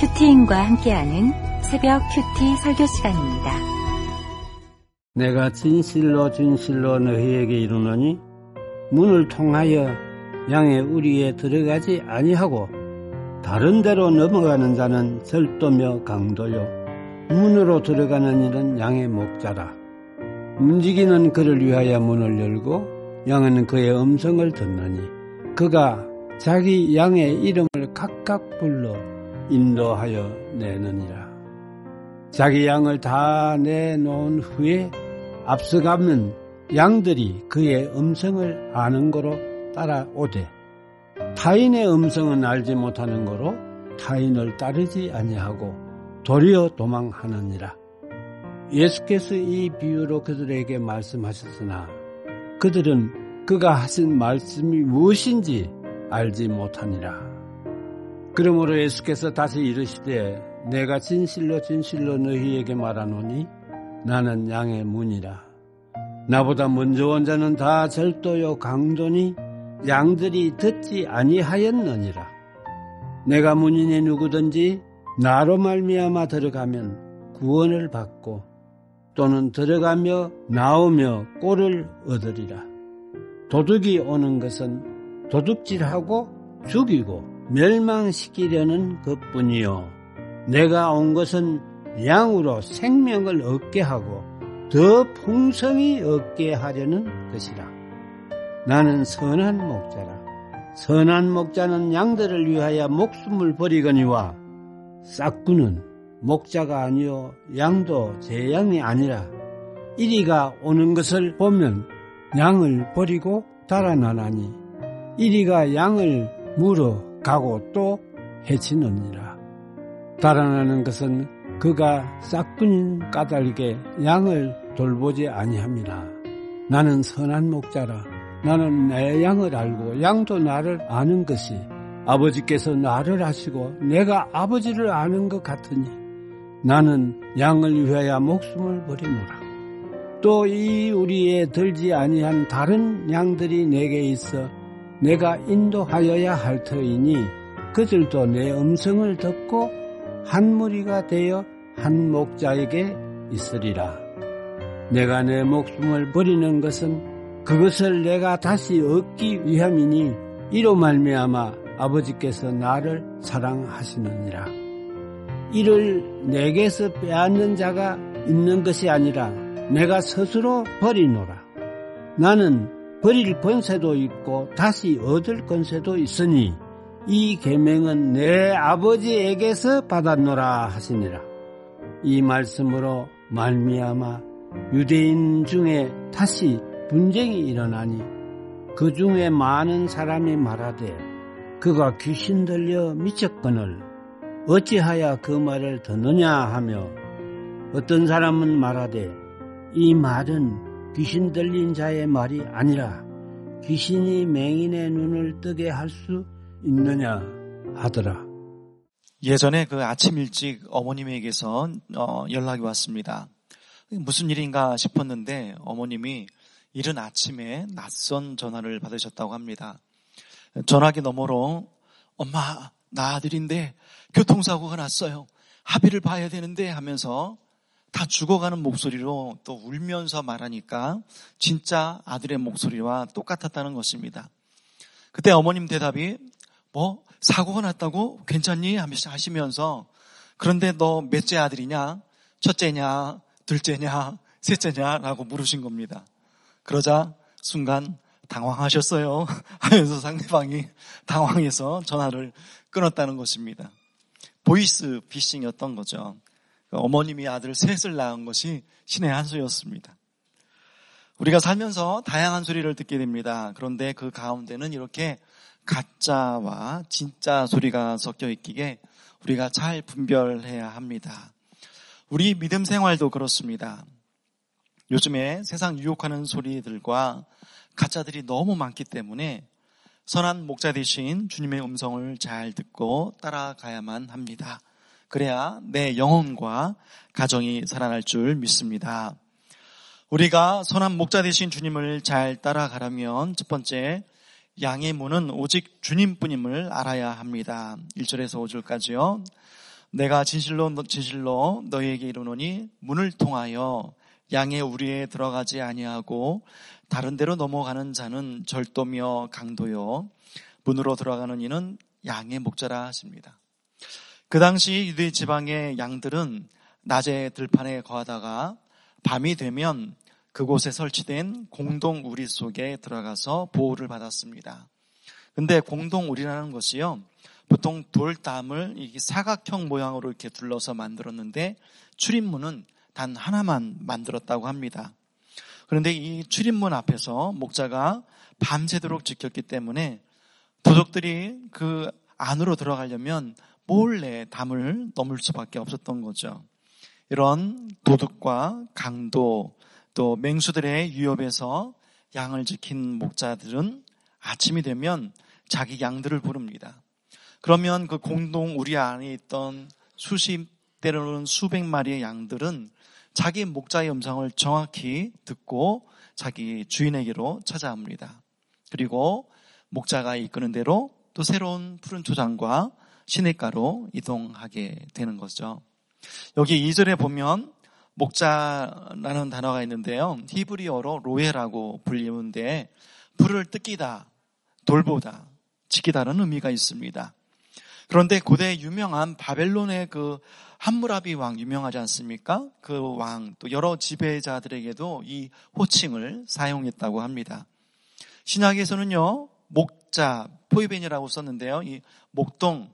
큐티인과 함께하는 새벽 큐티 설교 시간입니다. 내가 진실로 진실로 너희에게 이르노니 문을 통하여 양의 우리에 들어가지 아니하고 다른 데로 넘어가는 자는 절도며 강도요 문으로 들어가는 이는 양의 목자라 움직이는 그를 위하여 문을 열고 양은 그의 음성을 듣느니 그가 자기 양의 이름을 각각 불러 인도하여 내느니라. 자기 양을 다 내놓은 후에 앞서가면 양들이 그의 음성을 아는 거로 따라오되 타인의 음성은 알지 못하는 거로 타인을 따르지 아니하고 도리어 도망하느니라. 예수께서 이 비유로 그들에게 말씀하셨으나 그들은 그가 하신 말씀이 무엇인지 알지 못하니라. 그러므로 예수께서 다시 이르시되 내가 진실로 진실로 너희에게 말하노니 나는 양의 문이라. 나보다 먼저 온 자는 다 절도요 강도니 양들이 듣지 아니하였느니라. 내가 문인이 누구든지 나로 말미암아 들어가면 구원을 받고 또는 들어가며 나오며 꼴을 얻으리라. 도둑이 오는 것은 도둑질하고 죽이고 멸망시키려는 것뿐이요. 내가 온 것은 양으로 생명을 얻게 하고 더 풍성히 얻게 하려는 것이라. 나는 선한 목자라. 선한 목자는 양들을 위하여 목숨을 버리거니와 싹구는 목자가 아니요 양도 제 양이 아니라 이리가 오는 것을 보면 양을 버리고 달아나나니 이리가 양을 물어 가고 또 해치느니라. 달아나는 것은 그가 싹뿐인 까닭에 양을 돌보지 아니함이라. 나는 선한 목자라. 나는 내 양을 알고 양도 나를 아는 것이 아버지께서 나를 아시고 내가 아버지를 아는 것 같으니 나는 양을 위하여 목숨을 버리노라. 또 이 우리에 들지 아니한 다른 양들이 내게 있어 내가 인도하여야 할 터이니 그들도 내 음성을 듣고 한 무리가 되어 한 목자에게 있으리라. 내가 내 목숨을 버리는 것은 그것을 내가 다시 얻기 위함이니 이로 말미암아 아버지께서 나를 사랑하시느니라. 이를 내게서 빼앗는 자가 있는 것이 아니라 내가 스스로 버리노라. 나는 버릴 권세도 있고 다시 얻을 권세도 있으니 이 계명은 내 아버지에게서 받았노라 하시니라. 이 말씀으로 말미암아 유대인 중에 다시 분쟁이 일어나니 그 중에 많은 사람이 말하되 그가 귀신 들려 미쳤거늘 어찌하여 그 말을 듣느냐 하며 어떤 사람은 말하되 이 말은 귀신 들린 자의 말이 아니라 귀신이 맹인의 눈을 뜨게 할 수 있느냐 하더라. 예전에 그 아침 일찍 어머님에게서 어, 연락이 왔습니다. 무슨 일인가 싶었는데 어머님이 이른 아침에 낯선 전화를 받으셨다고 합니다. 전화기 너머로 엄마 나 아들인데 교통사고가 났어요. 합의를 봐야 되는데 하면서 다 죽어가는 목소리로 또 울면서 말하니까 진짜 아들의 목소리와 똑같았다는 것입니다. 그때 어머님 대답이 뭐 사고가 났다고 괜찮니 하시면서 그런데 너 몇째 아들이냐 첫째냐 둘째냐 셋째냐라고 물으신 겁니다. 그러자 순간 당황하셨어요 하면서 상대방이 당황해서 전화를 끊었다는 것입니다. 보이스 피싱이었던 거죠. 그 어머님이 아들 셋을 낳은 것이 신의 한 수였습니다. 우리가 살면서 다양한 소리를 듣게 됩니다. 그런데 그 가운데는 이렇게 가짜와 진짜 소리가 섞여 있기에 우리가 잘 분별해야 합니다. 우리 믿음 생활도 그렇습니다. 요즘에 세상 유혹하는 소리들과 가짜들이 너무 많기 때문에 선한 목자 대신 주님의 음성을 잘 듣고 따라가야만 합니다. 그래야 내 영혼과 가정이 살아날 줄 믿습니다. 우리가 선한 목자 되신 주님을 잘 따라가려면 첫 번째 양의 문은 오직 주님뿐임을 알아야 합니다. 1절에서 5절까지요. 내가 진실로 진실로 너희에게 이르노니 문을 통하여 양의 우리에 들어가지 아니하고 다른 데로 넘어가는 자는 절도며 강도요 문으로 들어가는 이는 양의 목자라 하십니다. 그 당시 유대 지방의 양들은 낮에 들판에 거하다가 밤이 되면 그곳에 설치된 공동 우리 속에 들어가서 보호를 받았습니다. 근데 공동 우리라는 것이요. 보통 돌담을 사각형 모양으로 이렇게 둘러서 만들었는데 출입문은 단 하나만 만들었다고 합니다. 그런데 이 출입문 앞에서 목자가 밤새도록 지켰기 때문에 도적들이 그 안으로 들어가려면 몰래 담을 넘을 수밖에 없었던 거죠. 이런 도둑과 강도 또 맹수들의 위협에서 양을 지킨 목자들은 아침이 되면 자기 양들을 부릅니다. 그러면 그 공동 우리 안에 있던 수십 때로는 수백 마리의 양들은 자기 목자의 음성을 정확히 듣고 자기 주인에게로 찾아옵니다. 그리고 목자가 이끄는 대로 또 새로운 푸른 초장과 시냇가로 이동하게 되는 거죠. 여기 2절에 보면 목자라는 단어가 있는데요. 히브리어로 로에라고 불리는데 불을 뜯기다, 돌보다, 지키다는 의미가 있습니다. 그런데 고대 유명한 바벨론의 그 함무라비 왕 유명하지 않습니까? 그 왕 또 여러 지배자들에게도 이 호칭을 사용했다고 합니다. 신약에서는요 목자 포이벤이라고 썼는데요. 이 목동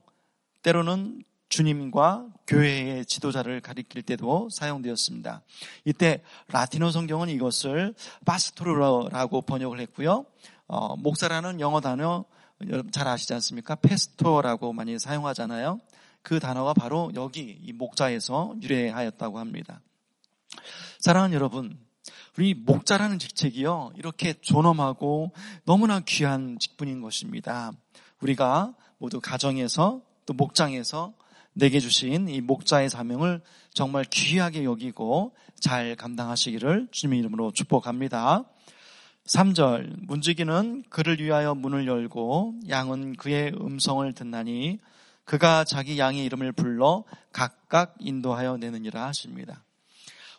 때로는 주님과 교회의 지도자를 가리킬 때도 사용되었습니다. 이때 라틴어 성경은 이것을 파스토르라고 번역을 했고요. 어, 목사라는 영어 단어 잘 아시지 않습니까? 페스토라고 많이 사용하잖아요. 그 단어가 바로 여기 이 목자에서 유래하였다고 합니다. 사랑하는 여러분, 우리 목자라는 직책이요. 이렇게 존엄하고 너무나 귀한 직분인 것입니다. 우리가 모두 가정에서 또 목장에서 내게 주신 이 목자의 사명을 정말 귀하게 여기고 잘 감당하시기를 주님의 이름으로 축복합니다. 3절 문지기는 그를 위하여 문을 열고 양은 그의 음성을 듣나니 그가 자기 양의 이름을 불러 각각 인도하여 내느니라 하십니다.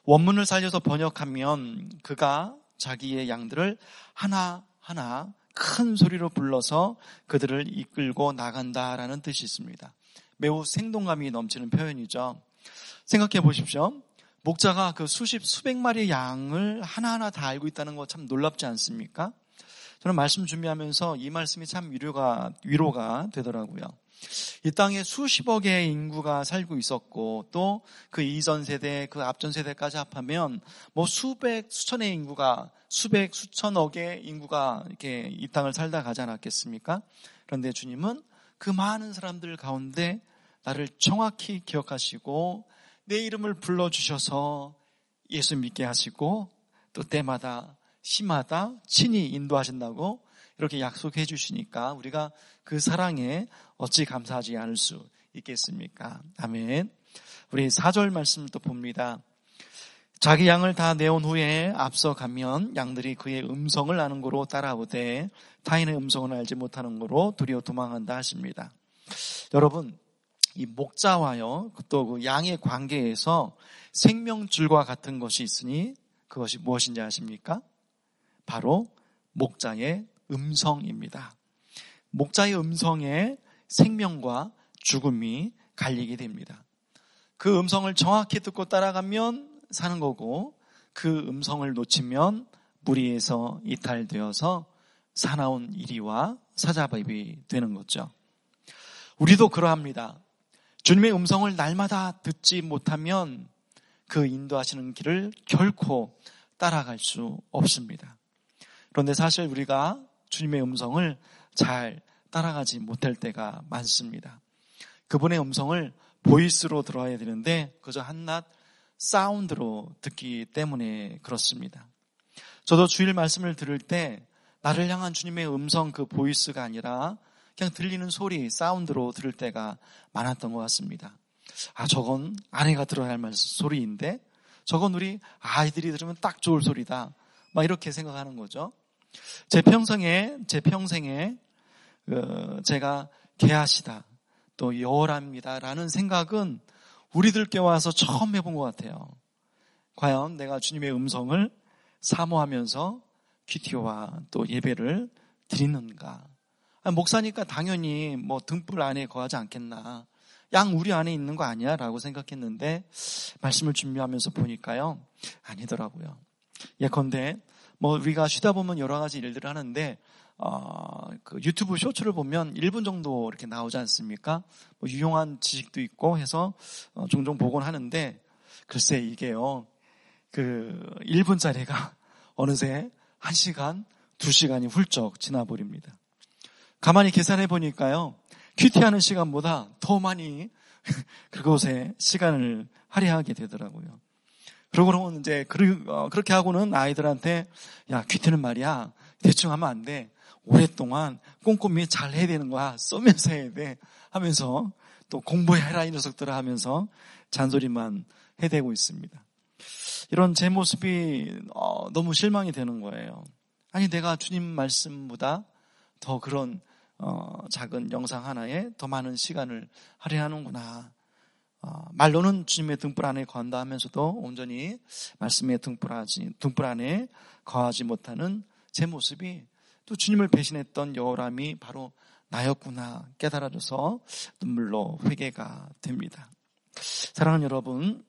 원문을 살려서 번역하면 그가 자기의 양들을 하나하나 큰 소리로 불러서 그들을 이끌고 나간다라는 뜻이 있습니다. 매우 생동감이 넘치는 표현이죠. 생각해 보십시오. 목자가 그 수십, 수백 마리의 양을 하나하나 다 알고 있다는 거 참 놀랍지 않습니까? 저는 말씀 준비하면서 이 말씀이 참 위로가, 위로가 되더라고요. 이 땅에 수십억의 인구가 살고 있었고 또 그 이전 세대, 그 앞전 세대까지 합하면 뭐 수백, 수천의 인구가 수백, 수천억의 인구가 이렇게 이 땅을 살다 가지 않았겠습니까? 그런데 주님은 그 많은 사람들 가운데 나를 정확히 기억하시고 내 이름을 불러주셔서 예수 믿게 하시고 또 때마다 시마다 친히 인도하신다고 이렇게 약속해 주시니까 우리가 그 사랑에 어찌 감사하지 않을 수 있겠습니까? 아멘. 우리 4절 말씀을 또 봅니다. 자기 양을 다 내온 후에 앞서 가면 양들이 그의 음성을 아는 거로 따라오되 타인의 음성을 알지 못하는 거로 두려워 도망한다 하십니다. 여러분, 이 목자와요, 또 그 양의 관계에서 생명줄과 같은 것이 있으니 그것이 무엇인지 아십니까? 바로 목자의 음성입니다. 목자의 음성에 생명과 죽음이 갈리게 됩니다. 그 음성을 정확히 듣고 따라가면 사는 거고 그 음성을 놓치면 무리에서 이탈되어서 사나운 이리와 사자밥이 되는 거죠. 우리도 그러합니다. 주님의 음성을 날마다 듣지 못하면 그 인도하시는 길을 결코 따라갈 수 없습니다. 그런데 사실 우리가 주님의 음성을 잘 따라가지 못할 때가 많습니다. 그분의 음성을 보이스로 들어야 되는데 그저 한낱 사운드로 듣기 때문에 그렇습니다. 저도 주일 말씀을 들을 때 나를 향한 주님의 음성 그 보이스가 아니라 그냥 들리는 소리, 사운드로 들을 때가 많았던 것 같습니다. 아, 저건 아내가 들어야 할 소리인데, 저건 우리 아이들이 들으면 딱 좋을 소리다. 막 이렇게 생각하는 거죠. 제 평생에, 제 평생에, 어, 제가 개하시다, 또 여호랍니다라는 생각은 우리들께 와서 처음 해본 것 같아요. 과연 내가 주님의 음성을 사모하면서 퀴티오와 또 예배를 드리는가? 아, 목사니까 당연히 뭐 등불 안에 거하지 않겠나. 양 우리 안에 있는 거 아니야? 라고 생각했는데 말씀을 준비하면서 보니까요. 아니더라고요. 예컨대 뭐 우리가 쉬다 보면 여러 가지 일들을 하는데 어, 그 유튜브 쇼츠를 보면 1분 정도 이렇게 나오지 않습니까? 뭐 유용한 지식도 있고 해서 어, 종종 보곤 하는데 글쎄 이게요. 그 1분짜리가 어느새 1시간, 2시간이 훌쩍 지나버립니다. 가만히 계산해 보니까요. 큐티하는 시간보다 더 많이 그곳에 시간을 할애하게 되더라고요. 그러고 이제 어, 그렇게 하고는 아이들한테 야 큐티는 말이야 대충 하면 안 돼. 오랫동안 꼼꼼히 잘 해야 되는 거야. 쏘면서 해야 돼. 하면서 또 공부해라 이 녀석들아 하면서 잔소리만 해대고 있습니다. 이런 제 모습이 어, 너무 실망이 되는 거예요. 아니 내가 주님 말씀보다 더 그런 어, 작은 영상 하나에 더 많은 시간을 할애하는구나. 어, 말로는 주님의 등불 안에 거한다 하면서도 온전히 말씀의 등불 하지, 등불 안에 거하지 못하는 제 모습이 또 주님을 배신했던 여호람이 바로 나였구나 깨달아져서 눈물로 회개가 됩니다. 사랑하는 여러분,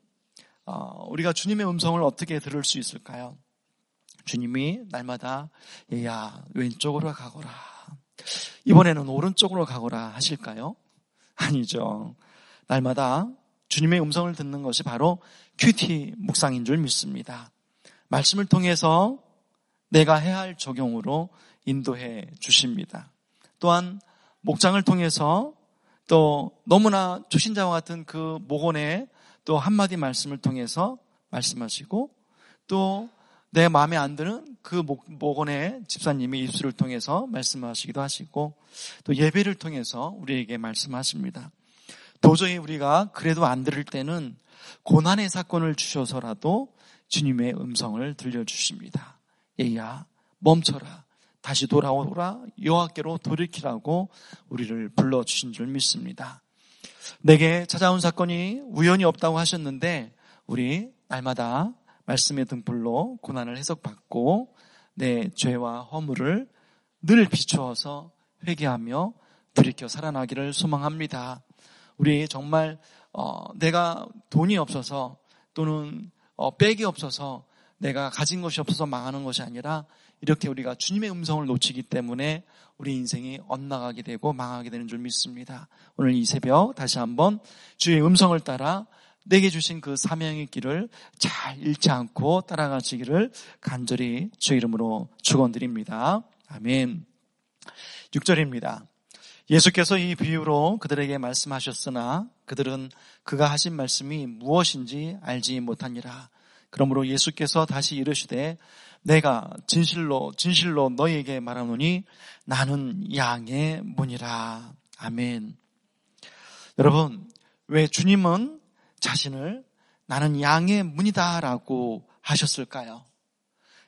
어, 우리가 주님의 음성을 어떻게 들을 수 있을까요? 주님이 날마다 얘야 왼쪽으로 가거라. 이번에는 오른쪽으로 가거라 하실까요? 아니죠. 날마다 주님의 음성을 듣는 것이 바로 큐티 묵상인 줄 믿습니다. 말씀을 통해서 내가 해야 할 적용으로 인도해 주십니다. 또한 목장을 통해서 또 너무나 초신자와 같은 그 목원의 또 한마디 말씀을 통해서 말씀하시고 또 내 마음에 안 드는 그 목, 목원의 집사님의 입술을 통해서 말씀하시기도 하시고 또 예배를 통해서 우리에게 말씀하십니다. 도저히 우리가 그래도 안 들을 때는 고난의 사건을 주셔서라도 주님의 음성을 들려주십니다. 얘야 멈춰라. 다시 돌아오라 여호와께로 돌이키라고 우리를 불러주신 줄 믿습니다. 내게 찾아온 사건이 우연히 없다고 하셨는데 우리 날마다 말씀의 등불로 고난을 해석받고 내 죄와 허물을 늘 비추어서 회개하며 돌이켜 살아나기를 소망합니다. 우리 정말 어, 내가 돈이 없어서 또는 어, 백이 없어서 내가 가진 것이 없어서 망하는 것이 아니라 이렇게 우리가 주님의 음성을 놓치기 때문에 우리 인생이 엇나가게 되고 망하게 되는 줄 믿습니다. 오늘 이 새벽 다시 한번 주의 음성을 따라 내게 주신 그 사명의 길을 잘 잃지 않고 따라가시기를 간절히 주 이름으로 축원드립니다. 아멘. 6절입니다. 예수께서 이 비유로 그들에게 말씀하셨으나 그들은 그가 하신 말씀이 무엇인지 알지 못하니라. 그러므로 예수께서 다시 이르시되 내가 진실로 진실로 너희에게 말하노니 나는 양의 문이라. 아멘. 여러분, 왜 주님은 자신을 나는 양의 문이다라고 하셨을까요?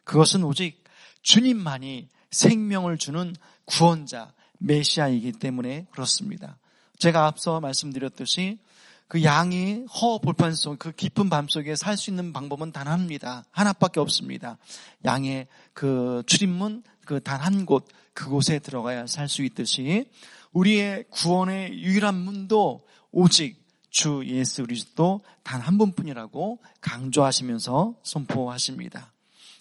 그것은 오직 주님만이 생명을 주는 구원자, 메시아이기 때문에 그렇습니다. 제가 앞서 말씀드렸듯이 그 양이 허 볼판 속, 그 깊은 밤 속에 살 수 있는 방법은 단 합니다. 하나밖에 없습니다. 양의 그 출입문, 그 단 한 곳, 그곳에 들어가야 살 수 있듯이 우리의 구원의 유일한 문도 오직 주 예수 그리스도 단 한 분뿐이라고 강조하시면서 선포하십니다.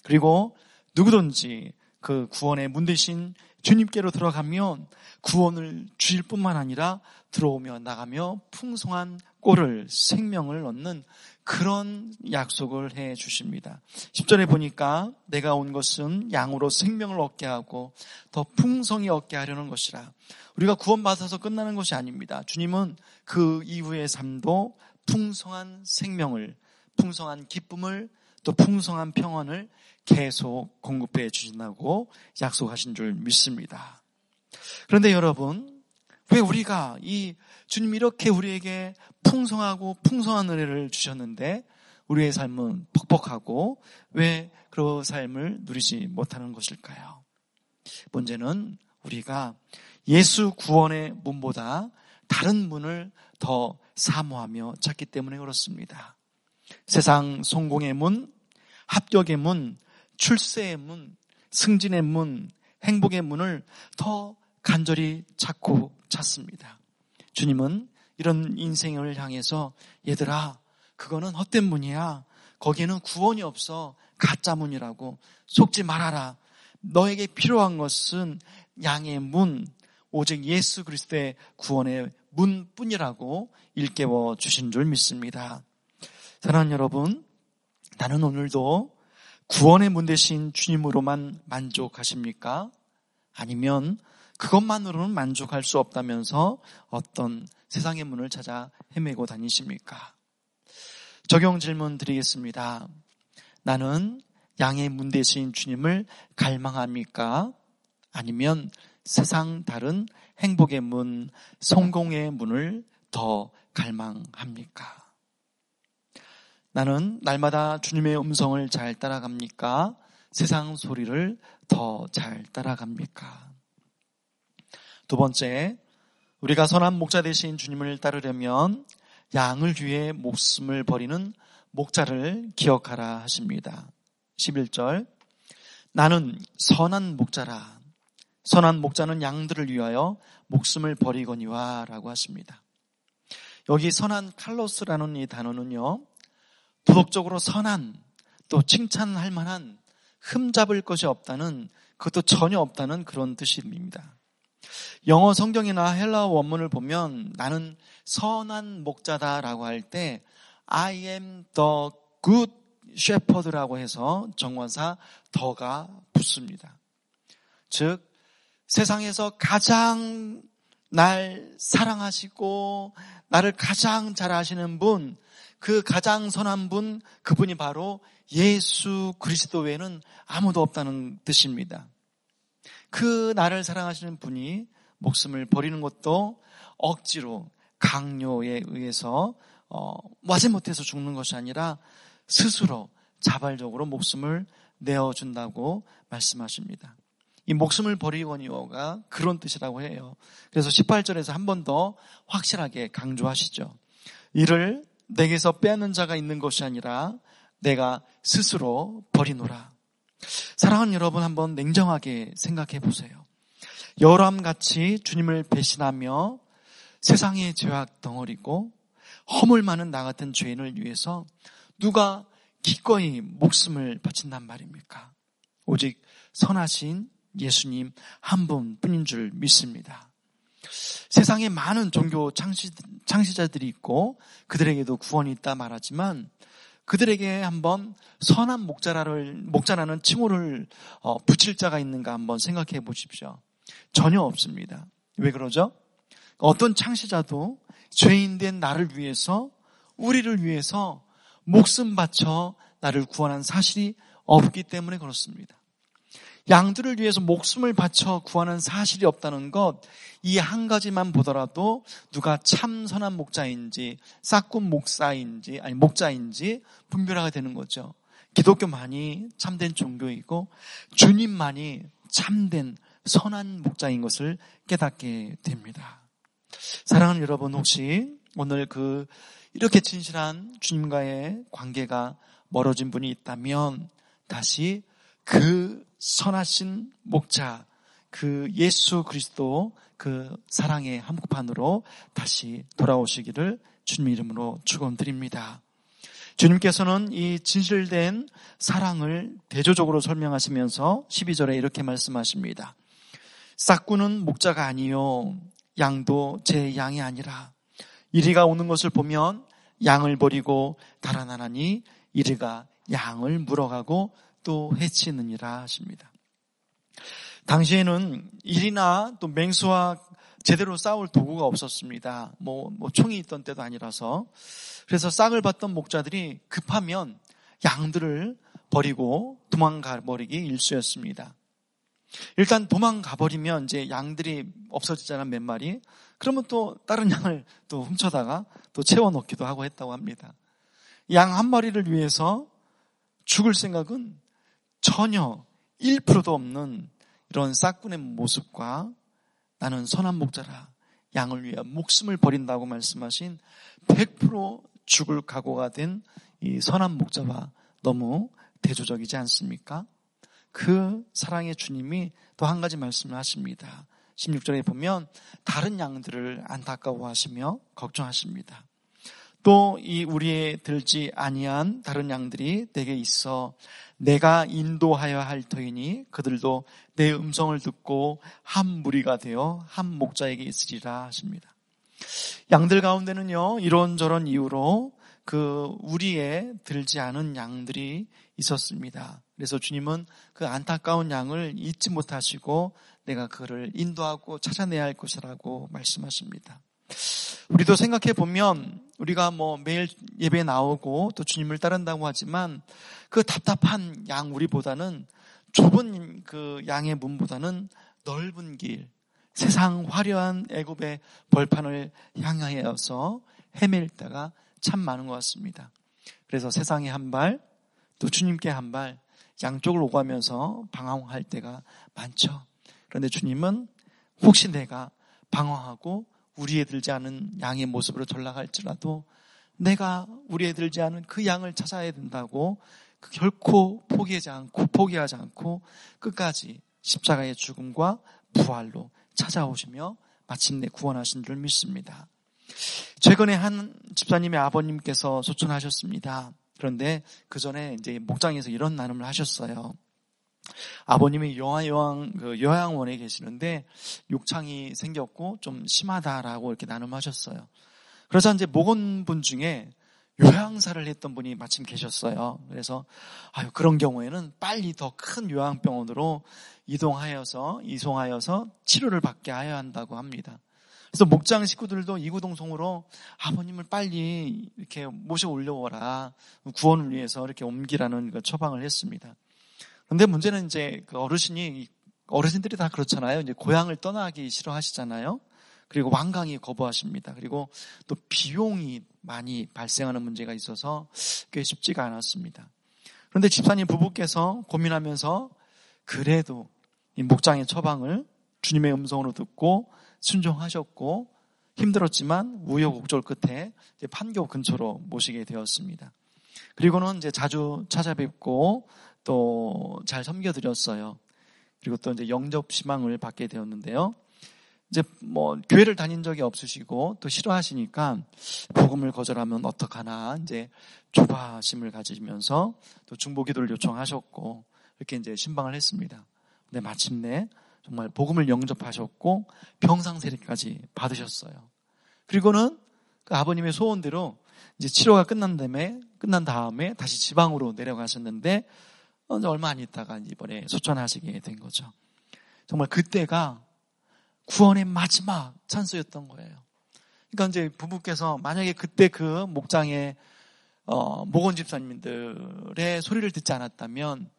그리고 누구든지 그 구원의 문 대신 주님께로 들어가면 구원을 주실 뿐만 아니라 들어오며 나가며 풍성한 꼴을 생명을 얻는 그런 약속을 해 주십니다. 10절에 보니까 내가 온 것은 양으로 생명을 얻게 하고 더 풍성히 얻게 하려는 것이라. 우리가 구원받아서 끝나는 것이 아닙니다. 주님은 그 이후의 삶도 풍성한 생명을, 풍성한 기쁨을, 또 풍성한 평안을 계속 공급해 주신다고 약속하신 줄 믿습니다. 그런데 여러분, 왜 우리가 이 주님 이렇게 우리에게 풍성하고 풍성한 은혜를 주셨는데 우리의 삶은 퍽퍽하고 왜그 삶을 누리지 못하는 것일까요? 문제는 우리가 예수 구원의 문보다 다른 문을 더 사모하며 찾기 때문에 그렇습니다. 세상 성공의 문, 합격의 문, 출세의 문, 승진의 문, 행복의 문을 더 간절히 찾고 찾습니다. 주님은 이런 인생을 향해서 얘들아, 그거는 헛된 문이야. 거기에는 구원이 없어. 가짜 문이라고. 속지 말아라. 너에게 필요한 것은 양의 문, 오직 예수 그리스도의 구원의 문뿐이라고 일깨워 주신 줄 믿습니다. 사랑하는 여러분, 나는 오늘도 구원의 문 대신 주님으로만 만족하십니까? 아니면 그것만으로는 만족할 수 없다면서 어떤 세상의 문을 찾아 헤매고 다니십니까? 적용 질문 드리겠습니다. 나는 양의 문 대신 주님을 갈망합니까? 아니면 세상 다른 행복의 문, 성공의 문을 더 갈망합니까? 나는 날마다 주님의 음성을 잘 따라갑니까? 세상 소리를 더 잘 따라갑니까? 두 번째, 우리가 선한 목자 대신 주님을 따르려면 양을 위해 목숨을 버리는 목자를 기억하라 하십니다. 11절. 나는 선한 목자라. 선한 목자는 양들을 위하여 목숨을 버리거니와 라고 하십니다. 여기 선한 칼로스라는 이 단어는요, 도덕적으로 선한, 또 칭찬할 만한, 흠잡을 것이 없다는, 그것도 전혀 없다는 그런 뜻입니다. 영어 성경이나 헬라어 원문을 보면 나는 선한 목자다라고 할 때 I am the good shepherd라고 해서 정원사 더가 붙습니다. 즉 세상에서 가장 날 사랑하시고 나를 가장 잘 아시는 분, 그 가장 선한 분, 그분이 바로 예수 그리스도 외에는 아무도 없다는 뜻입니다. 그 나를 사랑하시는 분이 목숨을 버리는 것도 억지로 강요에 의해서 어, 마지 못해서 죽는 것이 아니라 스스로 자발적으로 목숨을 내어준다고 말씀하십니다. 이 목숨을 버리거니오가 그런 뜻이라고 해요. 그래서 18절에서 한 번 더 확실하게 강조하시죠. 이를 내게서 빼앗는 자가 있는 것이 아니라 내가 스스로 버리노라. 사랑하는 여러분 한번 냉정하게 생각해 보세요. 여람 같이 주님을 배신하며 세상의 죄악 덩어리고 허물 많은 나 같은 죄인을 위해서 누가 기꺼이 목숨을 바친단 말입니까? 오직 선하신 예수님 한 분뿐인 줄 믿습니다. 세상에 많은 종교 창시, 창시자들이 있고 그들에게도 구원이 있다 말하지만 그들에게 한번 선한 목자라를 목자라는 칭호를 어, 붙일 자가 있는가 한번 생각해 보십시오. 전혀 없습니다. 왜 그러죠? 어떤 창시자도 죄인된 나를 위해서 우리를 위해서 목숨 바쳐 나를 구원한 사실이 없기 때문에 그렇습니다. 양들을 위해서 목숨을 바쳐 구하는 사실이 없다는 것, 이 한 가지만 보더라도 누가 참 선한 목자인지, 싹군 목사인지, 아니, 목자인지 분별하게 되는 거죠. 기독교만이 참된 종교이고, 주님만이 참된 선한 목자인 것을 깨닫게 됩니다. 사랑하는 여러분, 혹시 오늘 그, 이렇게 진실한 주님과의 관계가 멀어진 분이 있다면, 다시 그 선하신 목자, 그 예수 그리스도 그 사랑의 한복판으로 다시 돌아오시기를 주님 이름으로 축원드립니다. 주님께서는 이 진실된 사랑을 대조적으로 설명하시면서 12절에 이렇게 말씀하십니다. 싹구는 목자가 아니요 양도 제 양이 아니라 이리가 오는 것을 보면 양을 버리고 달아나나니 이리가 양을 물어가고 또 해치느니라 하십니다. 당시에는 일이나 또 맹수와 제대로 싸울 도구가 없었습니다. 뭐, 뭐 총이 있던 때도 아니라서. 그래서 싹을 봤던 목자들이 급하면 양들을 버리고 도망가 버리기 일쑤였습니다. 일단 도망가 버리면 이제 양들이 없어지잖아 몇 마리. 그러면 또 다른 양을 또 훔쳐다가 또 채워 넣기도 하고 했다고 합니다. 양 한 마리를 위해서 죽을 생각은 전혀 1%도 없는 이런 싹군의 모습과 나는 선한 목자라 양을 위해 목숨을 버린다고 말씀하신 100% 죽을 각오가 된 이 선한 목자와 너무 대조적이지 않습니까? 그 사랑의 주님이 또 한 가지 말씀을 하십니다. 16절에 보면 다른 양들을 안타까워하시며 걱정하십니다. 또 이 우리의 들지 아니한 다른 양들이 내게 있어 내가 인도하여 할 터이니 그들도 내 음성을 듣고 한 무리가 되어 한 목자에게 있으리라 하십니다. 양들 가운데는요, 이런저런 이유로 그 우리의 들지 않은 양들이 있었습니다. 그래서 주님은 그 안타까운 양을 잊지 못하시고 내가 그를 인도하고 찾아내야 할 것이라고 말씀하십니다. 우리도 생각해 보면 우리가 뭐 매일 예배 나오고 또 주님을 따른다고 하지만 그 답답한 양 우리보다는 좁은 그 양의 문보다는 넓은 길, 세상 화려한 애굽의 벌판을 향하여서 헤맬 때가 참 많은 것 같습니다. 그래서 세상에 한 발, 또 주님께 한 발, 양쪽을 오가면서 방황할 때가 많죠. 그런데 주님은 혹시 내가 방황하고 우리에 들지 않은 양의 모습으로 돌아갈지라도 내가 우리에 들지 않은 그 양을 찾아야 된다고 그 결코 포기하지 않고 포기하지 않고 끝까지 십자가의 죽음과 부활로 찾아오시며 마침내 구원하신 줄 믿습니다. 최근에 한 집사님의 아버님께서 소천하셨습니다. 그런데 그 전에 이제 목장에서 이런 나눔을 하셨어요. 아버님이 영화 요양 그 요양원에 계시는데 욕창이 생겼고 좀 심하다라고 이렇게 나눔하셨어요. 그래서 이제 목원분 중에 요양사를 했던 분이 마침 계셨어요. 그래서 아유 그런 경우에는 빨리 더 큰 요양병원으로 이동하여서 이송하여서 치료를 받게 하여야 한다고 합니다. 그래서 목장 식구들도 이구동성으로 아버님을 빨리 이렇게 모셔 올려오라 구원을 위해서 이렇게 옮기라는 그 처방을 했습니다. 그런데 문제는 이제 그 어르신이 어르신들이 다 그렇잖아요. 이제 고향을 떠나기 싫어하시잖아요. 그리고 완강히 거부하십니다. 그리고 또 비용이 많이 발생하는 문제가 있어서 꽤 쉽지가 않았습니다. 그런데 집사님 부부께서 고민하면서 그래도 이 목장의 처방을 주님의 음성으로 듣고 순종하셨고 힘들었지만 우여곡절 끝에 판교 근처로 모시게 되었습니다. 그리고는 이제 자주 찾아뵙고 또 잘 섬겨드렸어요. 그리고 또 이제 영접 희망을 받게 되었는데요. 이제 뭐 교회를 다닌 적이 없으시고 또 싫어하시니까 복음을 거절하면 어떡하나 이제 조바심을 가지면서 또 중보기도를 요청하셨고 이렇게 이제 신방을 했습니다. 근데 마침내 정말 복음을 영접하셨고 병상세례까지 받으셨어요. 그리고는 그 아버님의 소원대로 이제 치료가 끝난 다음에 끝난 다음에 다시 지방으로 내려가셨는데 얼마 안 있다가 이번에 소천하시게 된 거죠. 정말 그때가 구원의 마지막 찬스였던 거예요. 그러니까 이제 부부께서 만약에 그때 그 목장의 어, 목원 집사님들의 소리를 듣지 않았다면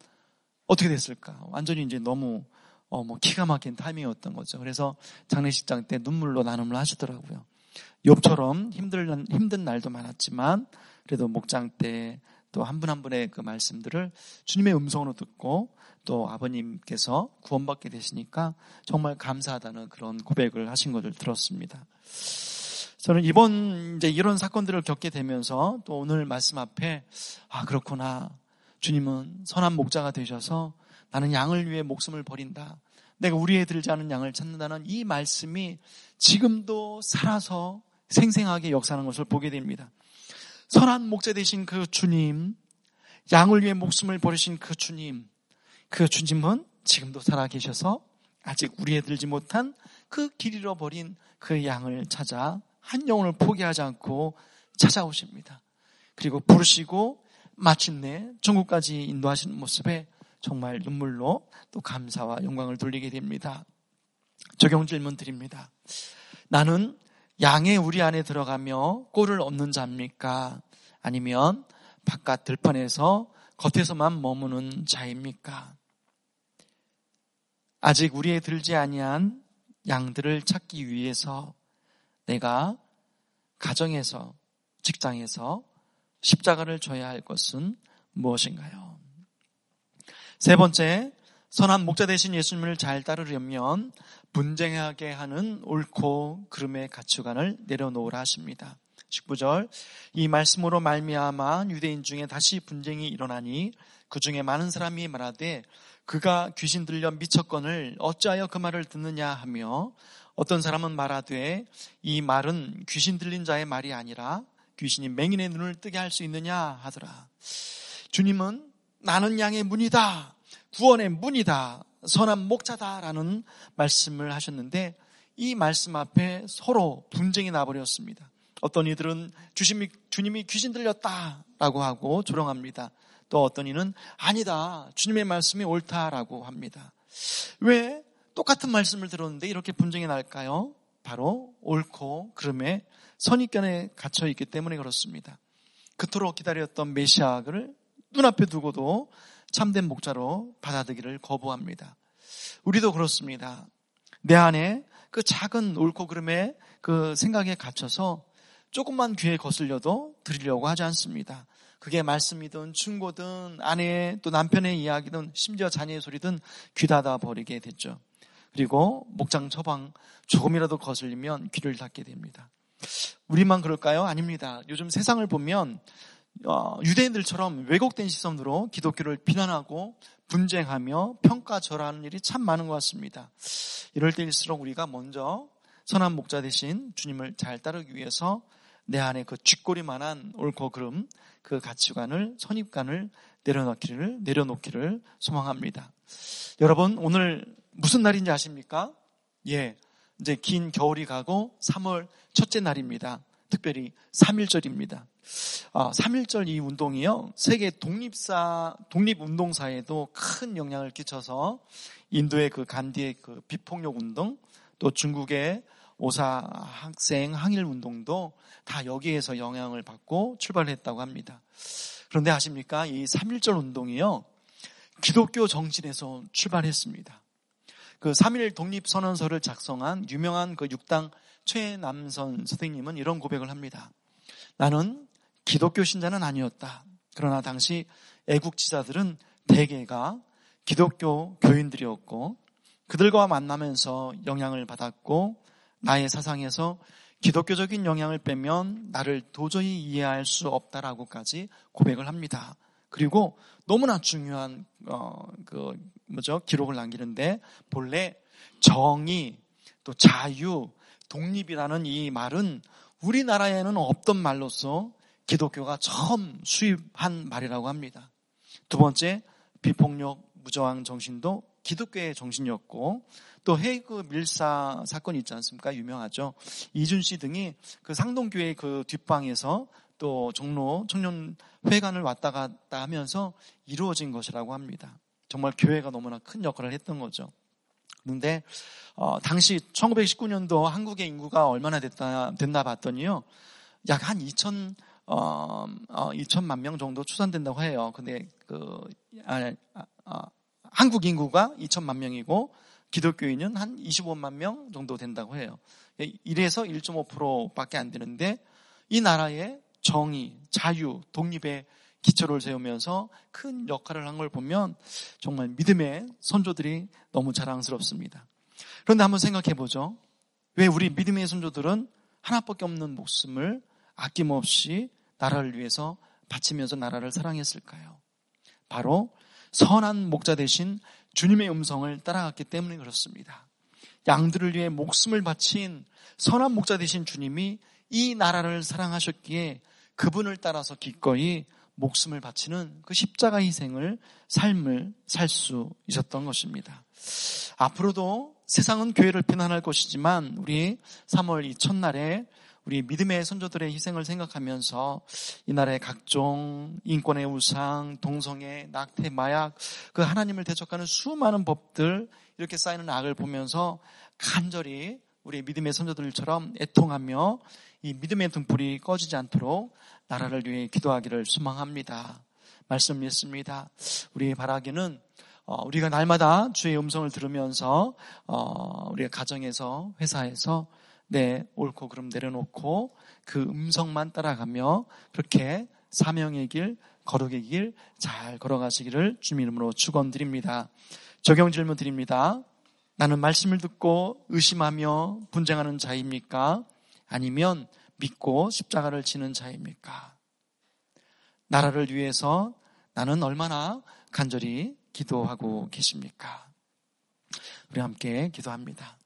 어떻게 됐을까? 완전히 이제 너무 어, 뭐 기가 막힌 타이밍이었던 거죠. 그래서 장례식장 때 눈물로 나눔을 하시더라고요. 욥처럼 힘든 힘든 날도 많았지만 그래도 목장 때 또 한 분 한 분의 그 말씀들을 주님의 음성으로 듣고 또 아버님께서 구원받게 되시니까 정말 감사하다는 그런 고백을 하신 것을 들었습니다. 저는 이번 이제 이런 사건들을 겪게 되면서 또 오늘 말씀 앞에 아 그렇구나 주님은 선한 목자가 되셔서 나는 양을 위해 목숨을 버린다. 내가 우리에 들지 않은 양을 찾는다는 이 말씀이 지금도 살아서 생생하게 역사하는 것을 보게 됩니다. 선한 목자 되신 그 주님, 양을 위해 목숨을 버리신 그 주님, 그 주님은 지금도 살아 계셔서 아직 우리에 들지 못한 그 길 잃어버린 그 양을 찾아 한 영혼을 포기하지 않고 찾아오십니다. 그리고 부르시고 마침내 천국까지 인도하시는 모습에 정말 눈물로 또 감사와 영광을 돌리게 됩니다. 적용 질문 드립니다. 나는 양의 우리 안에 들어가며 꼴을 얻는 자입니까? 아니면 바깥 들판에서 겉에서만 머무는 자입니까? 아직 우리에 들지 아니한 양들을 찾기 위해서 내가 가정에서 직장에서 십자가를 져야 할 것은 무엇인가요? 세 번째, 선한 목자 대신 예수님을 잘 따르려면 분쟁하게 하는 옳고 그름의 가치관을 내려놓으라 하십니다. 19절 이 말씀으로 말미암아 유대인 중에 다시 분쟁이 일어나니 그 중에 많은 사람이 말하되 그가 귀신 들려 미쳤건을 어찌하여 그 말을 듣느냐 하며 어떤 사람은 말하되 이 말은 귀신 들린 자의 말이 아니라 귀신이 맹인의 눈을 뜨게 할 수 있느냐 하더라. 주님은 나는 양의 문이다. 구원의 문이다. 선한 목자다라는 말씀을 하셨는데 이 말씀 앞에 서로 분쟁이 나버렸습니다. 어떤 이들은 주님이, 주님이 귀신 들렸다라고 하고 조롱합니다. 또 어떤 이는 아니다. 주님의 말씀이 옳다라고 합니다. 왜 똑같은 말씀을 들었는데 이렇게 분쟁이 날까요? 바로 옳고 그름에 선입견에 갇혀 있기 때문에 그렇습니다. 그토록 기다렸던 메시아를 눈앞에 두고도 참된 목자로 받아들기를 거부합니다. 우리도 그렇습니다. 내 안에 그 작은 옳고 그름에 그 생각에 갇혀서 조금만 귀에 거슬려도 들으려고 하지 않습니다. 그게 말씀이든 충고든 아내 또 남편의 이야기든 심지어 자녀의 소리든 귀 닫아 버리게 됐죠. 그리고 목장 처방 조금이라도 거슬리면 귀를 닫게 됩니다. 우리만 그럴까요? 아닙니다. 요즘 세상을 보면 어, 유대인들처럼 왜곡된 시선으로 기독교를 비난하고 분쟁하며 평가절하는 일이 참 많은 것 같습니다. 이럴 때일수록 우리가 먼저 선한 목자 대신 주님을 잘 따르기 위해서 내 안에 그 쥐꼬리만한 옳고 그름 그 가치관을 선입관을 내려놓기를 내려놓기를 소망합니다. 여러분 오늘 무슨 날인지 아십니까? 예, 이제 긴 겨울이 가고 3월 첫째 날입니다. 특별히 3.1절입니다. 아, 3.1절 이 운동이요. 세계 독립사, 독립운동사에도 큰 영향을 끼쳐서 인도의 그 간디의 그 비폭력 운동, 또 중국의 오사 학생 항일 운동도 다 여기에서 영향을 받고 출발했다고 합니다. 그런데 아십니까? 이 3.1절 운동이요. 기독교 정신에서 출발했습니다. 그 3.1 독립선언서를 작성한 유명한 그 육당 최남선 선생님은 이런 고백을 합니다. 나는 기독교 신자는 아니었다. 그러나 당시 애국 지사들은 대개가 기독교 교인들이었고 그들과 만나면서 영향을 받았고 나의 사상에서 기독교적인 영향을 빼면 나를 도저히 이해할 수 없다라고까지 고백을 합니다. 그리고 너무나 중요한 어 그 뭐죠 기록을 남기는데 본래 정의 또 자유 독립이라는 이 말은 우리나라에는 없던 말로서 기독교가 처음 수입한 말이라고 합니다. 두 번째, 비폭력 무저항 정신도 기독교의 정신이었고 또 헤이그 밀사 사건이 있지 않습니까? 유명하죠. 이준 씨 등이 그 상동교회 그 뒷방에서 또 종로 청년 회관을 왔다 갔다 하면서 이루어진 것이라고 합니다. 정말 교회가 너무나 큰 역할을 했던 거죠. 그런데 어, 당시 1919년도 한국의 인구가 얼마나 됐다 됐나 봤더니요. 약 한 2천 어, 어, 2천만 명 정도 추산된다고 해요. 근데 그 아, 아, 아, 한국 인구가 2천만 명이고 기독교인은 한 25만 명 정도 된다고 해요. 이래서 1.5%밖에 안 되는데 이 나라의 정의, 자유, 독립의 기초를 세우면서 큰 역할을 한 걸 보면 정말 믿음의 선조들이 너무 자랑스럽습니다. 그런데 한번 생각해 보죠. 왜 우리 믿음의 선조들은 하나밖에 없는 목숨을 아낌없이 나라를 위해서 바치면서 나라를 사랑했을까요? 바로 선한 목자 대신 주님의 음성을 따라갔기 때문에 그렇습니다. 양들을 위해 목숨을 바친 선한 목자 대신 주님이 이 나라를 사랑하셨기에 그분을 따라서 기꺼이 목숨을 바치는 그 십자가 희생을 삶을 살 수 있었던 것입니다. 앞으로도 세상은 교회를 비난할 것이지만 우리 3월 이 첫날에 우리 믿음의 선조들의 희생을 생각하면서 이 나라의 각종 인권의 우상, 동성애, 낙태, 마약, 그 하나님을 대적하는 수많은 법들 이렇게 쌓이는 악을 보면서 간절히 우리 믿음의 선조들처럼 애통하며 이 믿음의 등불이 꺼지지 않도록 나라를 위해 기도하기를 소망합니다. 말씀 믿습니다. 우리의 바라기는 어, 우리가 날마다 주의 음성을 들으면서 어, 우리가 가정에서 회사에서 내 옳고 그름 내려놓고 그 음성만 따라가며 그렇게 사명의 길, 거룩의 길 잘 걸어가시기를 주님 이름으로 축원드립니다. 적용 질문 드립니다. 나는 말씀을 듣고 의심하며 분쟁하는 자입니까? 아니면 믿고 십자가를 지는 자입니까? 나라를 위해서 나는 얼마나 간절히 기도하고 계십니까? 우리 함께 기도합니다.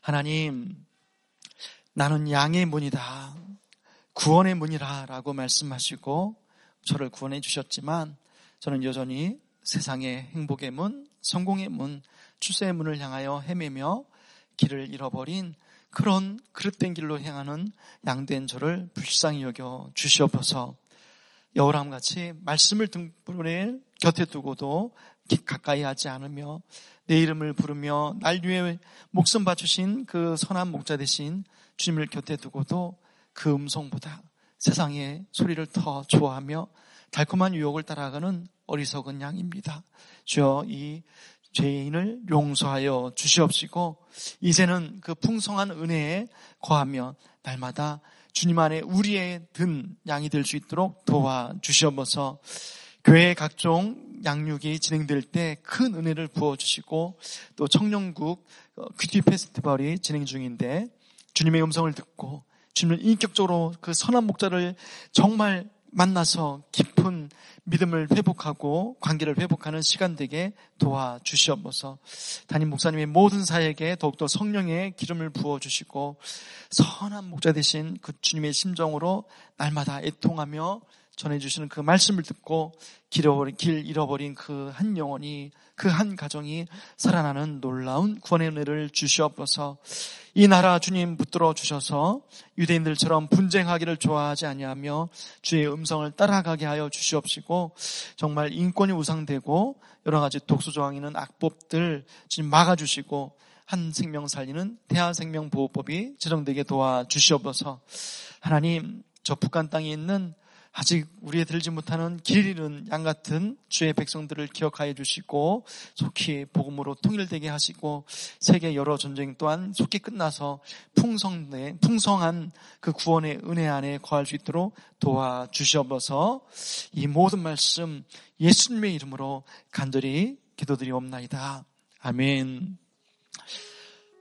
하나님, 나는 양의 문이다. 구원의 문이라 라고 말씀하시고 저를 구원해 주셨지만 저는 여전히 세상의 행복의 문, 성공의 문, 추세의 문을 향하여 헤매며 길을 잃어버린 그런 그릇된 길로 향하는 양된 저를 불쌍히 여겨 주시옵소서 여우람 같이 말씀을 등불에 곁에 두고도 가까이 하지 않으며 내 이름을 부르며 날 위해 목숨 바치신 그 선한 목자 대신 주님을 곁에 두고도 그 음성보다 세상의 소리를 더 좋아하며 달콤한 유혹을 따라가는 어리석은 양입니다. 주여 이 죄인을 용서하여 주시옵시고 이제는 그 풍성한 은혜에 거하며 날마다 주님 안에 우리의 든 양이 될 수 있도록 도와 주시옵소서 교회 각종 양육이 진행될 때 큰 은혜를 부어 주시고 또 청년국 어, 큐티 페스티벌이 진행 중인데 주님의 음성을 듣고 주님을 인격적으로 그 선한 목자를 정말 만나서 깊은 믿음을 회복하고 관계를 회복하는 시간 되게 도와주시옵소서. 담임 목사님의 모든 사역에 더욱더 성령의 기름을 부어주시고 선한 목자 되신 그 주님의 심정으로 날마다 애통하며 전해주시는 그 말씀을 듣고 길 잃어버린, 길 잃어버린 그 한 영혼이 그 한 가정이 살아나는 놀라운 구원의 은혜를 주시옵소서. 이 나라 주님 붙들어 주셔서 유대인들처럼 분쟁하기를 좋아하지 아니하며 주의 음성을 따라가게 하여 주시옵시고 정말 인권이 우상되고 여러 가지 독소 조항 있는 악법들 지금 막아주시고 한 생명 살리는 대한생명보호법이 제정되게 도와주시옵소서. 하나님 저 북한 땅에 있는 아직 우리의 들지 못하는 길 잃은 양 같은 주의 백성들을 기억하여 주시고 속히 복음으로 통일되게 하시고 세계 여러 전쟁 또한 속히 끝나서 풍성내 풍성한 그 구원의 은혜 안에 거할 수 있도록 도와 주시옵소서. 이 모든 말씀 예수님의 이름으로 간절히 기도드리옵나이다. 아멘.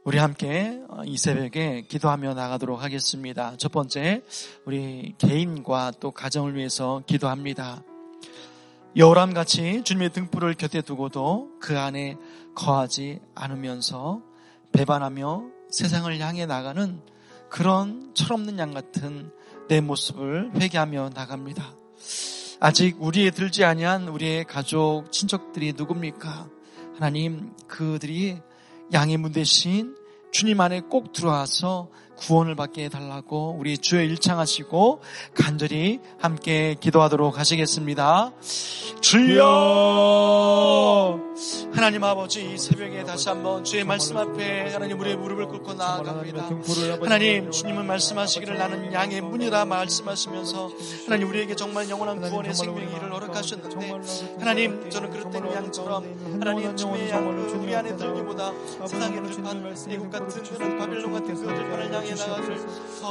우리 함께 이 새벽에 기도하며 나가도록 하겠습니다. 첫 번째, 우리 개인과 또 가정을 위해서 기도합니다. 여우람 같이 주님의 등불을 곁에 두고도 그 안에 거하지 않으면서 배반하며 세상을 향해 나가는 그런 철없는 양 같은 내 모습을 회개하며 나갑니다. 아직 우리에 들지 아니한 우리의 가족, 친척들이 누굽니까? 하나님, 그들이 양의 문 대신 주님 안에 꼭 들어와서 구원을 받게 해달라고 우리 주의 일창하시고 간절히 함께 기도하도록 하시겠습니다. 주여 하나님 아버지 이 새벽에 다시 한번 주의 말씀 앞에 하나님 우리의 무릎을 꿇고 나아갑니다. 하나님 주님은 말씀하시기를 나는 양의 문이라 말씀하시면서 하나님 우리에게 정말 영원한 구원의 생명의 일을 허락하셨는데 하나님 저는 그릇된 양처럼 하나님 주의 양을 우리 안에 들기보다 세상의 들판 애국 같은 그런 바빌론 같은 그 들판을 나가길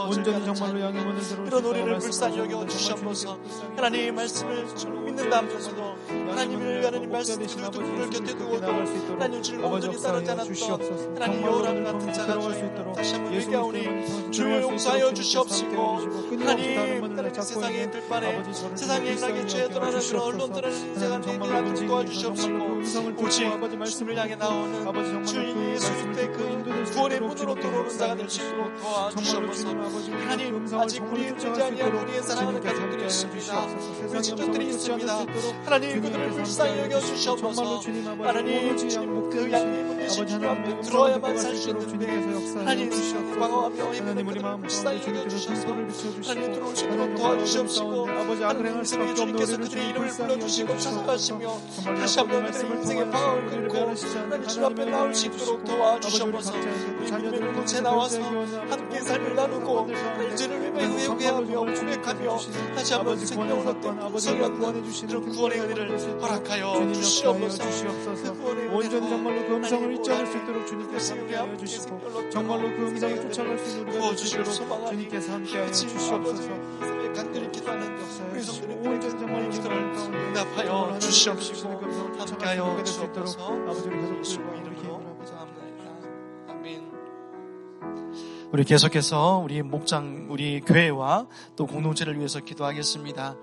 온전히 정말로 양의 문을 들어 그런 우리를 불쌍히 여겨 주시옵소서. 하나님의 말씀을 믿는다면서도 하나님을 하나님 말씀 들을 듣는 곁에 두고도 하나님 주를 온전히 따르지 않았던 하나님 여호람 같은 자가 다시 한번 회개하오니 주여 용서하여 주시옵시고 하나님 하나님 세상의 들판에 세상의 행락에 죄에 떠나는 그런 언론들을 인생한 내들하고 도와주시옵시고 오직 말씀을 향해 나오는 주 예수 그리스도의 그 구원의 문으로 들어오는 자가 될 수 있도록 도와주시옵소서. 하나님 아직 우리의 들지 아니한 우리의 사랑하는 가족들이 있습니다. 우리 친족들이 있습니다 하나님 그들을 불쌍히 여겨주시옵소서. 하나님 그 양의 문 대신 주님 앞에 들어야만 살 수 있는데 하나님 방어하며 힘든 그들을 불쌍히 여겨주셔서 하나님 들어오시도록 도와주시옵시고 하나님 생의 주님께서 그들의 이름을 불러주시고 찾아가시며 다시 한번 그들의 인생의 방황을 끊고 하나님 주 앞에 나올 수 있도록 도와주시옵소서. 우리 믿음의 공동체 나와서 함께 삶을 나누고 죄를 회개하며 고백하며 다시 한번 생명을 얻고 성령 그런 구원의 은혜를 허락하여 주시옵소서 온전히 정말로 그 음성을 잊지 않을 수 있도록 주님께서 함께하여 주시고 정말로 그 음성을 쫓아갈 수 있는 우리가 있도록 주님께서 함께하여 주시옵소서 간절히 기도하는 온전히 정말 기도를 응답하여 주시옵시고 함께 함께하여 주옵소서. 아버지 우리 가족들과 예수 이렇게. 기도합니다. 아멘. 우리 계속해서 우리 목장, 우리 교회와 또 공동체를 위해서 기도하겠습니다.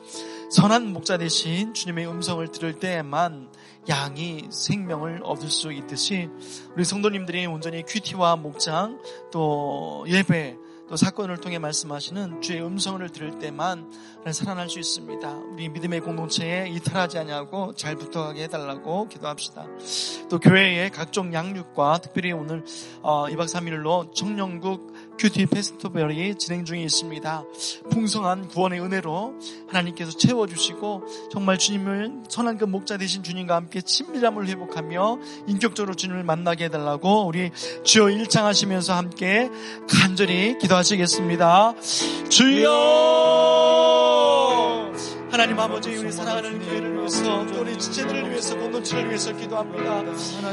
선한 목자 대신 주님의 음성을 들을 때에만 양이 생명을 얻을 수 있듯이 우리 성도님들이 온전히 큐티와 목장 또 예배 또 사건을 통해 말씀하시는 주의 음성을 들을 때만 살아날 수 있습니다. 우리 믿음의 공동체에 이탈하지 않냐고 잘 붙어가게 해달라고 기도합시다. 또 교회의 각종 양육과 특별히 오늘 어, 2박 3일로 청년국 큐티 페스티벌이 진행 중에 있습니다. 풍성한 구원의 은혜로 하나님께서 채워주시고 정말 주님을 선한 그 목자 되신 주님과 함께 친밀함을 회복하며 인격적으로 주님을 만나게 해달라고 우리 주여 일창하시면서 함께 간절히 기도하시겠습니다. 주여 하나님 아버지 우리 사랑하는 교회를 위해서 또 우리 지체들을 위해서 공동체를 위해서 기도합니다.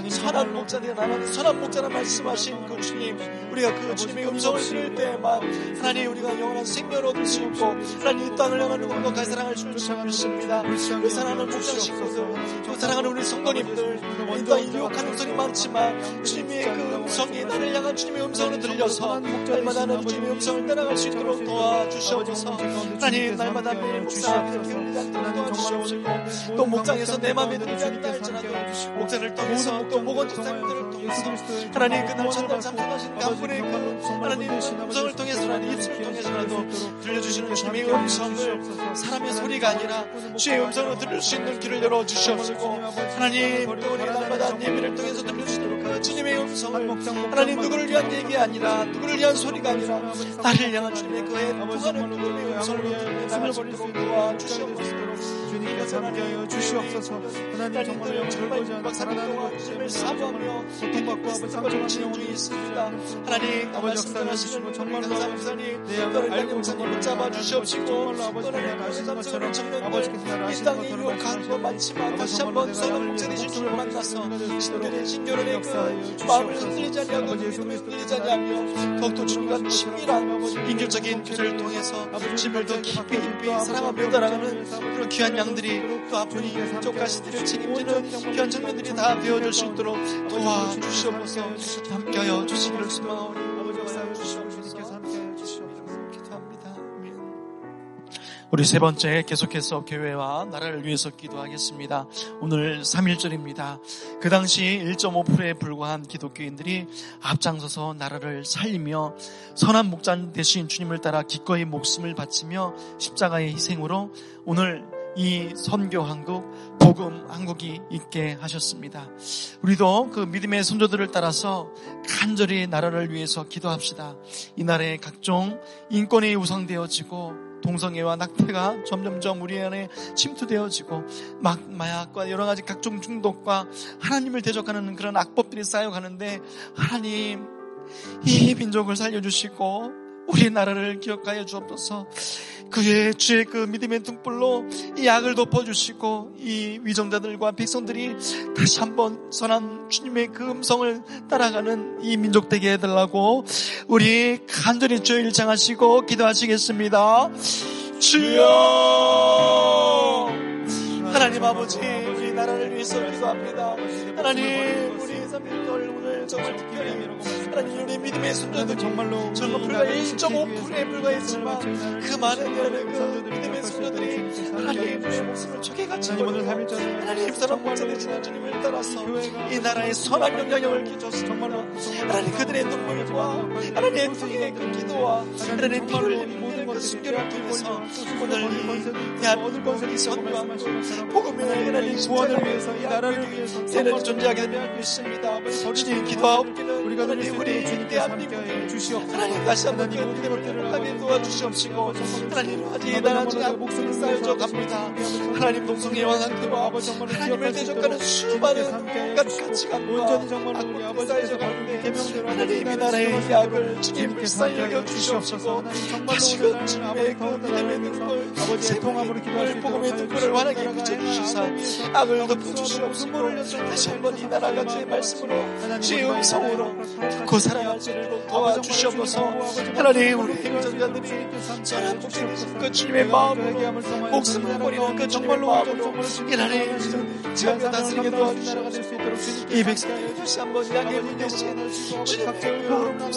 선한 목자들 나는 선한 목자라 말씀하신 그 주님 우리가 그 주님의 음성을 들을 때만 하나님 우리가 영원한 생명을 얻을 수 있고 하나님 이 땅을 향하는 행복한 사랑을 줄수 있습니다. 그 사랑하는 목자 식구들 그 사랑하는 우리 성도님들 이땅 유혹하는 음성이 많지만 주님의 그 음성이 나를 향한 주님의 음성을 들려서 날마다 나는 주님의 음성을 따라갈 수 있도록 도와주시옵소서 하나님 날마다 매일 목사 도와주시옵시고 또 목장에서 내 마음에 들지 않다 할지라도 목장을 통해서 또 목원 집사님들을 통해서 하나님 그날 첫날 참석하신 간분의 그 하나님 음성을 통해서 하나님 입술을 통해서라도 들려주시는 주님의 음성을 사람의 소리가 아니라 주의 음성으로 들을 수 있는 길을 열어주시옵시고 하나님 또 우리 날마다 예배를 통해서 들려주시는 그 주님의 음성을 하나님 누구를 위한 얘기 아니라 누구를 위한 소리가 아니라 나를 향한 주님의 그 행복하는 주님의 음성으로 들려 나갈 수 있도록 도와주시옵소서 주님께서 함께하여 주시옵소서. 하나님 정말 절보지 않고 살아나는 것 주님을 사모하며 고통받고 아버지 진행 중에 있습니다. 하나님 아버지 전하시는 정말로 내 양을 알고 알고 목사님을 잡아 주시옵시고 정말로 너를 나를 아시는 것처럼 아버지께서 나를 이 아시는 것처럼 유혹한 거 많지만 아버지 다시 정말로 한번 내가 선한 양을 목자 되신 위해 주를 만나서. 신들의 역사하여 그 마음을. 흔들리지 아버지 그리스도 흔들리지 아니하며 더욱더 주님과 친밀한 인격적인 교제를 통해서 주님을 더 깊이 깊이 사랑하며 따라가는 그런 귀한 양들이 또 앞으로 이쪽 가시들을 책임지는 귀한 청년들이 다 되어줄 수 있도록 도와주시옵소서. 함께하여 주시기를 소망하오니 아버지 역사하여 주시옵 우리 세 번째 계속해서 교회와 나라를 위해서 기도하겠습니다. 오늘 3일절입니다. 그 당시 1.5%에 불과한 기독교인들이 앞장서서 나라를 살리며 선한 목자 대신 주님을 따라 기꺼이 목숨을 바치며 십자가의 희생으로 오늘 이 선교 한국, 복음 한국이 있게 하셨습니다. 우리도 그 믿음의 선조들을 따라서 간절히 나라를 위해서 기도합시다. 이 나라의 각종 인권이 우상되어지고 동성애와 낙태가 점점점 우리 안에 침투되어지고 막 마약과 여러 가지 각종 중독과 하나님을 대적하는 그런 악법들이 쌓여가는데 하나님 이 민족을 살려주시고 우리 나라를 기억하여 주옵소서. 그의 주의 그 믿음의 등불로 이 악을 덮어주시고 이 위정자들과 백성들이 다시 한번 선한 주님의 그 음성을 따라가는 이 민족 되게 해달라고 우리 간절히 주여 일창하시고 기도하시겠습니다. 주여 하나님 아버지 나라를 위해서 기도합니다. 하나님 우리 3일절 오늘 정말 특별히 하나님 우리 믿음의 순전들 정말로 정말 불과 1.5%에 불과했지만 그 많은 여러분 그 믿음의 순전들이 하나님의 목숨을 초계같이 하나님 걸고 3일절에 하나님 사랑 목자 되시는 주님을 따라서 이 나라의 선한 영향력을 끼쳐서 정말로 하나님 그들의 눈물과 하나님의 통의 그 기도와 하나님 피를 흘리는 그 순결을 통해서 오늘 이 대한민국이 선교하고 복음의 하나님 구원을 위해서 이 나라를 위해서 세례를 존재하게 되는 믿습니다. 주님 기도하옵기는 우리가 하나님 우리 우리 함께하여 주시옵소서. 하나님 다시 한번 그 하나님 믿음을 회복하게 도와주시옵시고 하나님 아직 아버지 나라지 정말로 않고 목숨을 쌓여져 갑니다. 하나님 동성애와 상태와 아버지 정말로 하나님을 대적하는 수많은 가치관과 온전히 정말로 우리 아버지께서 쌓여져 밟은 가는데 하나님 이 나라의 약을 주님 불쌍히 함께하여 여겨주시옵시고 주시옵소서. 하나님 정말로 다시금 주님의 아버지 그 가운데 눈물 아버지의 통함으로 기도할 수 복음의 눈물을 환하게 비춰주시사 악을 그 덮어주시옵소서 다시 한번 이 나라가 주의 말씀으로 주의 음성으로 듣고 살아갈 수 있도록 도와주시옵소서 하나님 우리 사람 목숨 그 주님의 마음으로 목숨을 버리는 그 정말로 마음으로 하나님 지금껏 다스리게 도와주시옵소서 이 백성들을 다시 한번 향해 보내신 주님의 그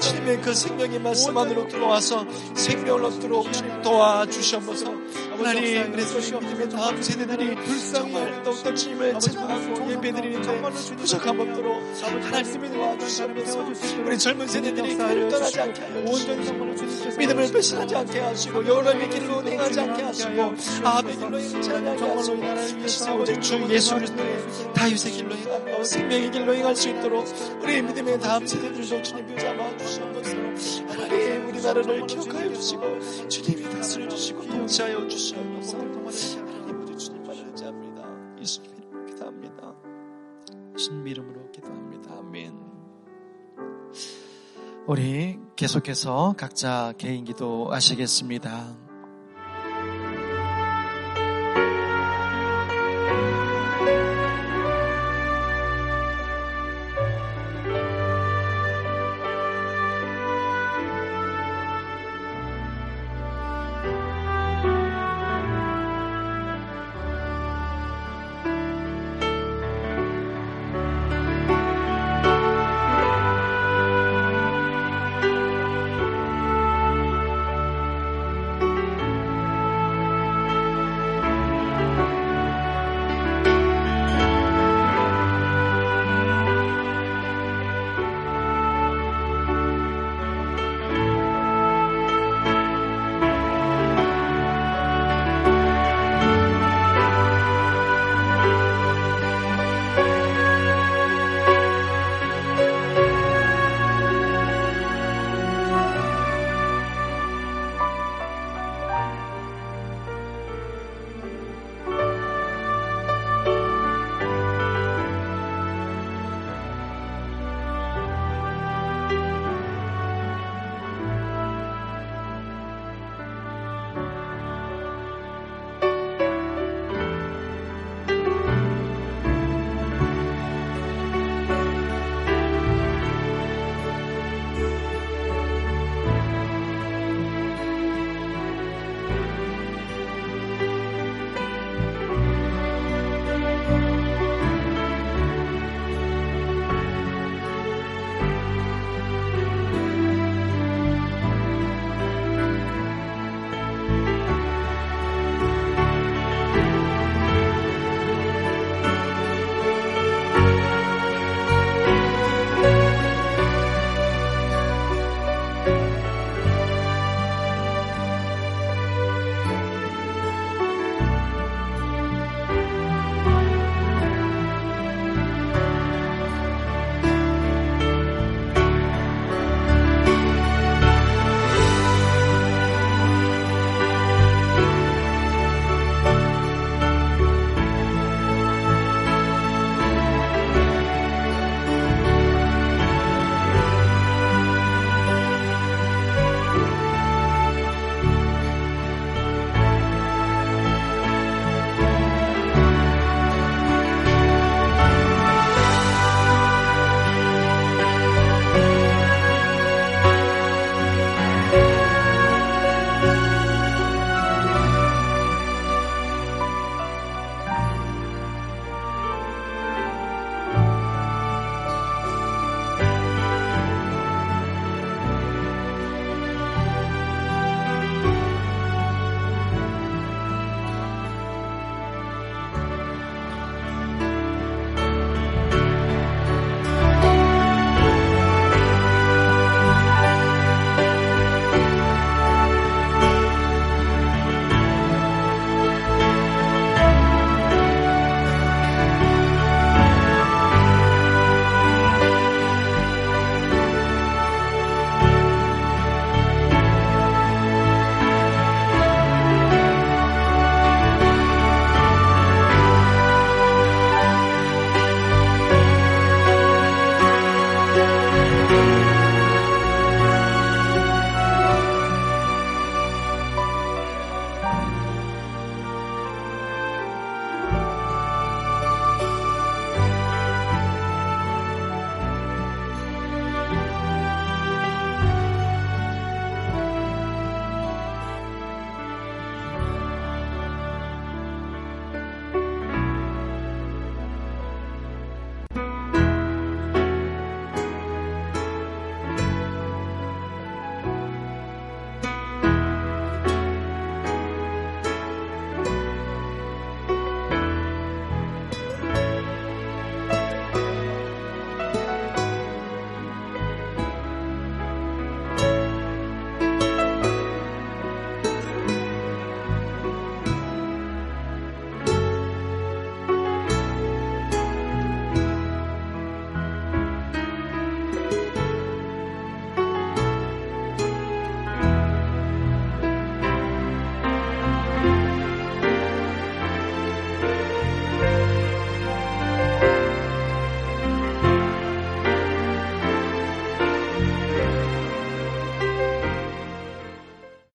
주님의 그 생명의 말씀 안으로 들어와서 생명을 얻도록 주님 도와주시옵소서. 하나님 그래서 우리 믿음의 다음 세대들이 정말 더욱더 주님을 찬양하고 예배드리는데 부족함 없도록 하나님이 도와주시옵소서. 우리 젊은 세대들이 길을 떠나지 않게 주시옵소서 믿음을 배신하지 않게 하시고 여호와의 길로 행하지 않게 하시고 아합의 길로 행하지 않게 하시고 오직 주 예수 그리스도의 다윗의 길로 행하며 생명의 길로 행할 수 있도록 우리 믿음의 다음 세대들도 주님 붙잡아 주시옵소서. 하나님 나라를 기억하여 주시고 주님이 다스려 주시고 통치하여 주시옵소서. 하나님 우리 주님만을 의지합니다. 예수님 이름으로 기도합니다. 예수님 이름으로 기도합니다. 아멘. 우리 계속해서 각자 개인 기도 하시겠습니다.